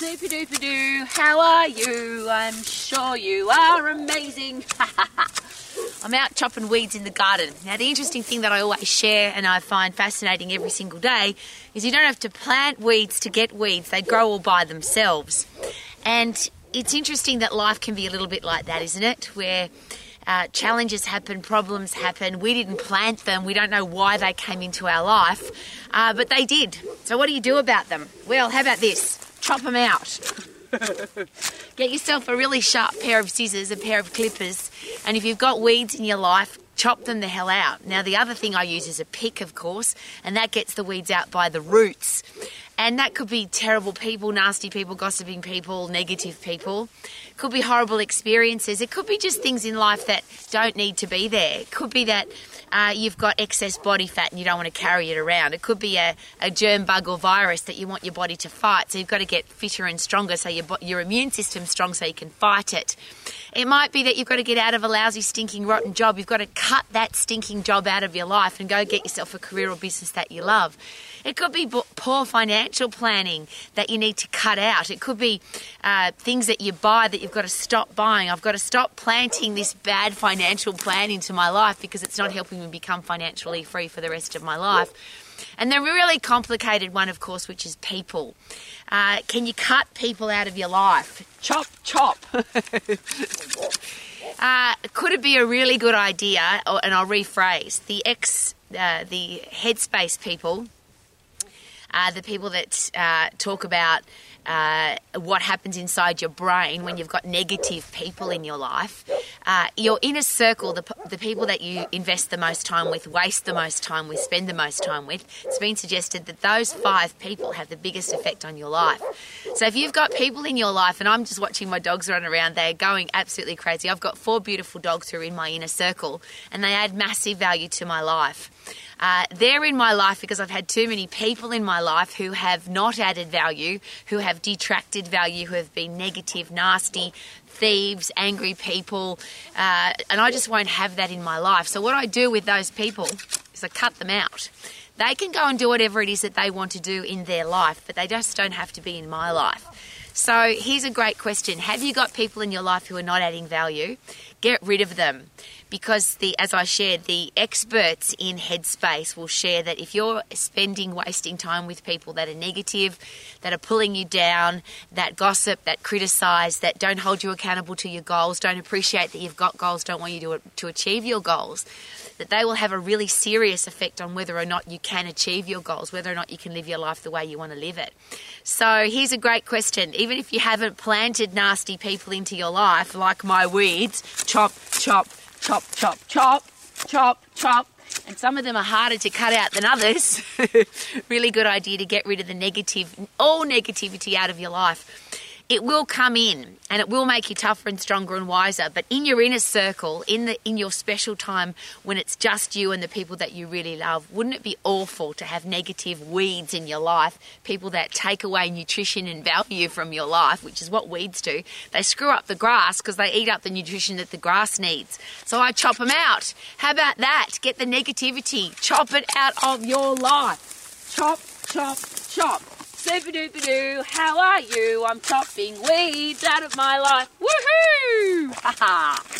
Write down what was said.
Super doo, how are you? I'm sure you are amazing. I'm out chopping weeds in the garden. Now, the interesting thing that I always share and I find fascinating every single day is you don't have to plant weeds to get weeds, they grow all by themselves. And it's interesting that life can be a little bit like that, isn't it? Where uh, challenges happen, problems happen. We didn't plant them. We don't know why they came into our life, uh, but they did. So, what do you do about them? Well, how about this? Chop them out. Get yourself a really sharp pair of scissors, a pair of clippers, and if you've got weeds in your life, chop them the hell out. Now, the other thing I use is a pick, of course, and that gets the weeds out by the roots. And that could be terrible people, nasty people, gossiping people, negative people. Could be horrible experiences. It could be just things in life that don't need to be there. It could be that uh, you've got excess body fat and you don't want to carry it around. It could be a, a germ bug or virus that you want your body to fight. So you've got to get fitter and stronger so your, your immune system's strong so you can fight it. It might be that you've got to get out of a lousy, stinking, rotten job. You've got to cut that stinking job out of your life and go get yourself a career or business that you love. It could be poor financial planning that you need to cut out. It could be uh, things that you buy that you've got to stop buying. I've got to stop planting this bad financial plan into my life because it's not helping me become financially free for the rest of my life. And the really complicated one, of course, which is people. Uh, can you cut people out of your life? Chop, chop. uh, could it be a really good idea? And I'll rephrase the ex, uh, the headspace people uh, the people that uh, talk about uh, what happens inside your brain when you've got negative people in your life. Uh, your inner circle, the, the people that you invest the most time with, waste the most time with, spend the most time with, it's been suggested that those five people have the biggest effect on your life. So if you've got people in your life, and I'm just watching my dogs run around, they're going absolutely crazy. I've got four beautiful dogs who are in my inner circle, and they add massive value to my life. Uh, they're in my life because I've had too many people in my life who have not added value, who have detracted value, who have been negative, nasty, thieves, angry people, uh, and I just won't have that in my life. So, what I do with those people is I cut them out. They can go and do whatever it is that they want to do in their life, but they just don't have to be in my life. So, here's a great question Have you got people in your life who are not adding value? Get rid of them because the as I shared, the experts in headspace will share that if you're spending wasting time with people that are negative, that are pulling you down, that gossip, that criticize, that don't hold you accountable to your goals, don't appreciate that you've got goals, don't want you to to achieve your goals, that they will have a really serious effect on whether or not you can achieve your goals, whether or not you can live your life the way you want to live it. So here's a great question. Even if you haven't planted nasty people into your life, like my weeds, chop, chop, chop, chop, chop, chop, chop. And some of them are harder to cut out than others. really good idea to get rid of the negative, all negativity out of your life it will come in and it will make you tougher and stronger and wiser. But in your inner circle in the in your special time when it's just you and the people that you really love wouldn't it be awful to have negative weeds in your life? People that take away nutrition and value from your life which is what weeds do. They screw up the grass because they eat up the nutrition that the grass needs. So i chop them out. How about that? Get the negativity. Chop it out of your life. Chop chop chop Super duper doo, how are you? I'm chopping weeds out of my life. Woohoo! Ha ha!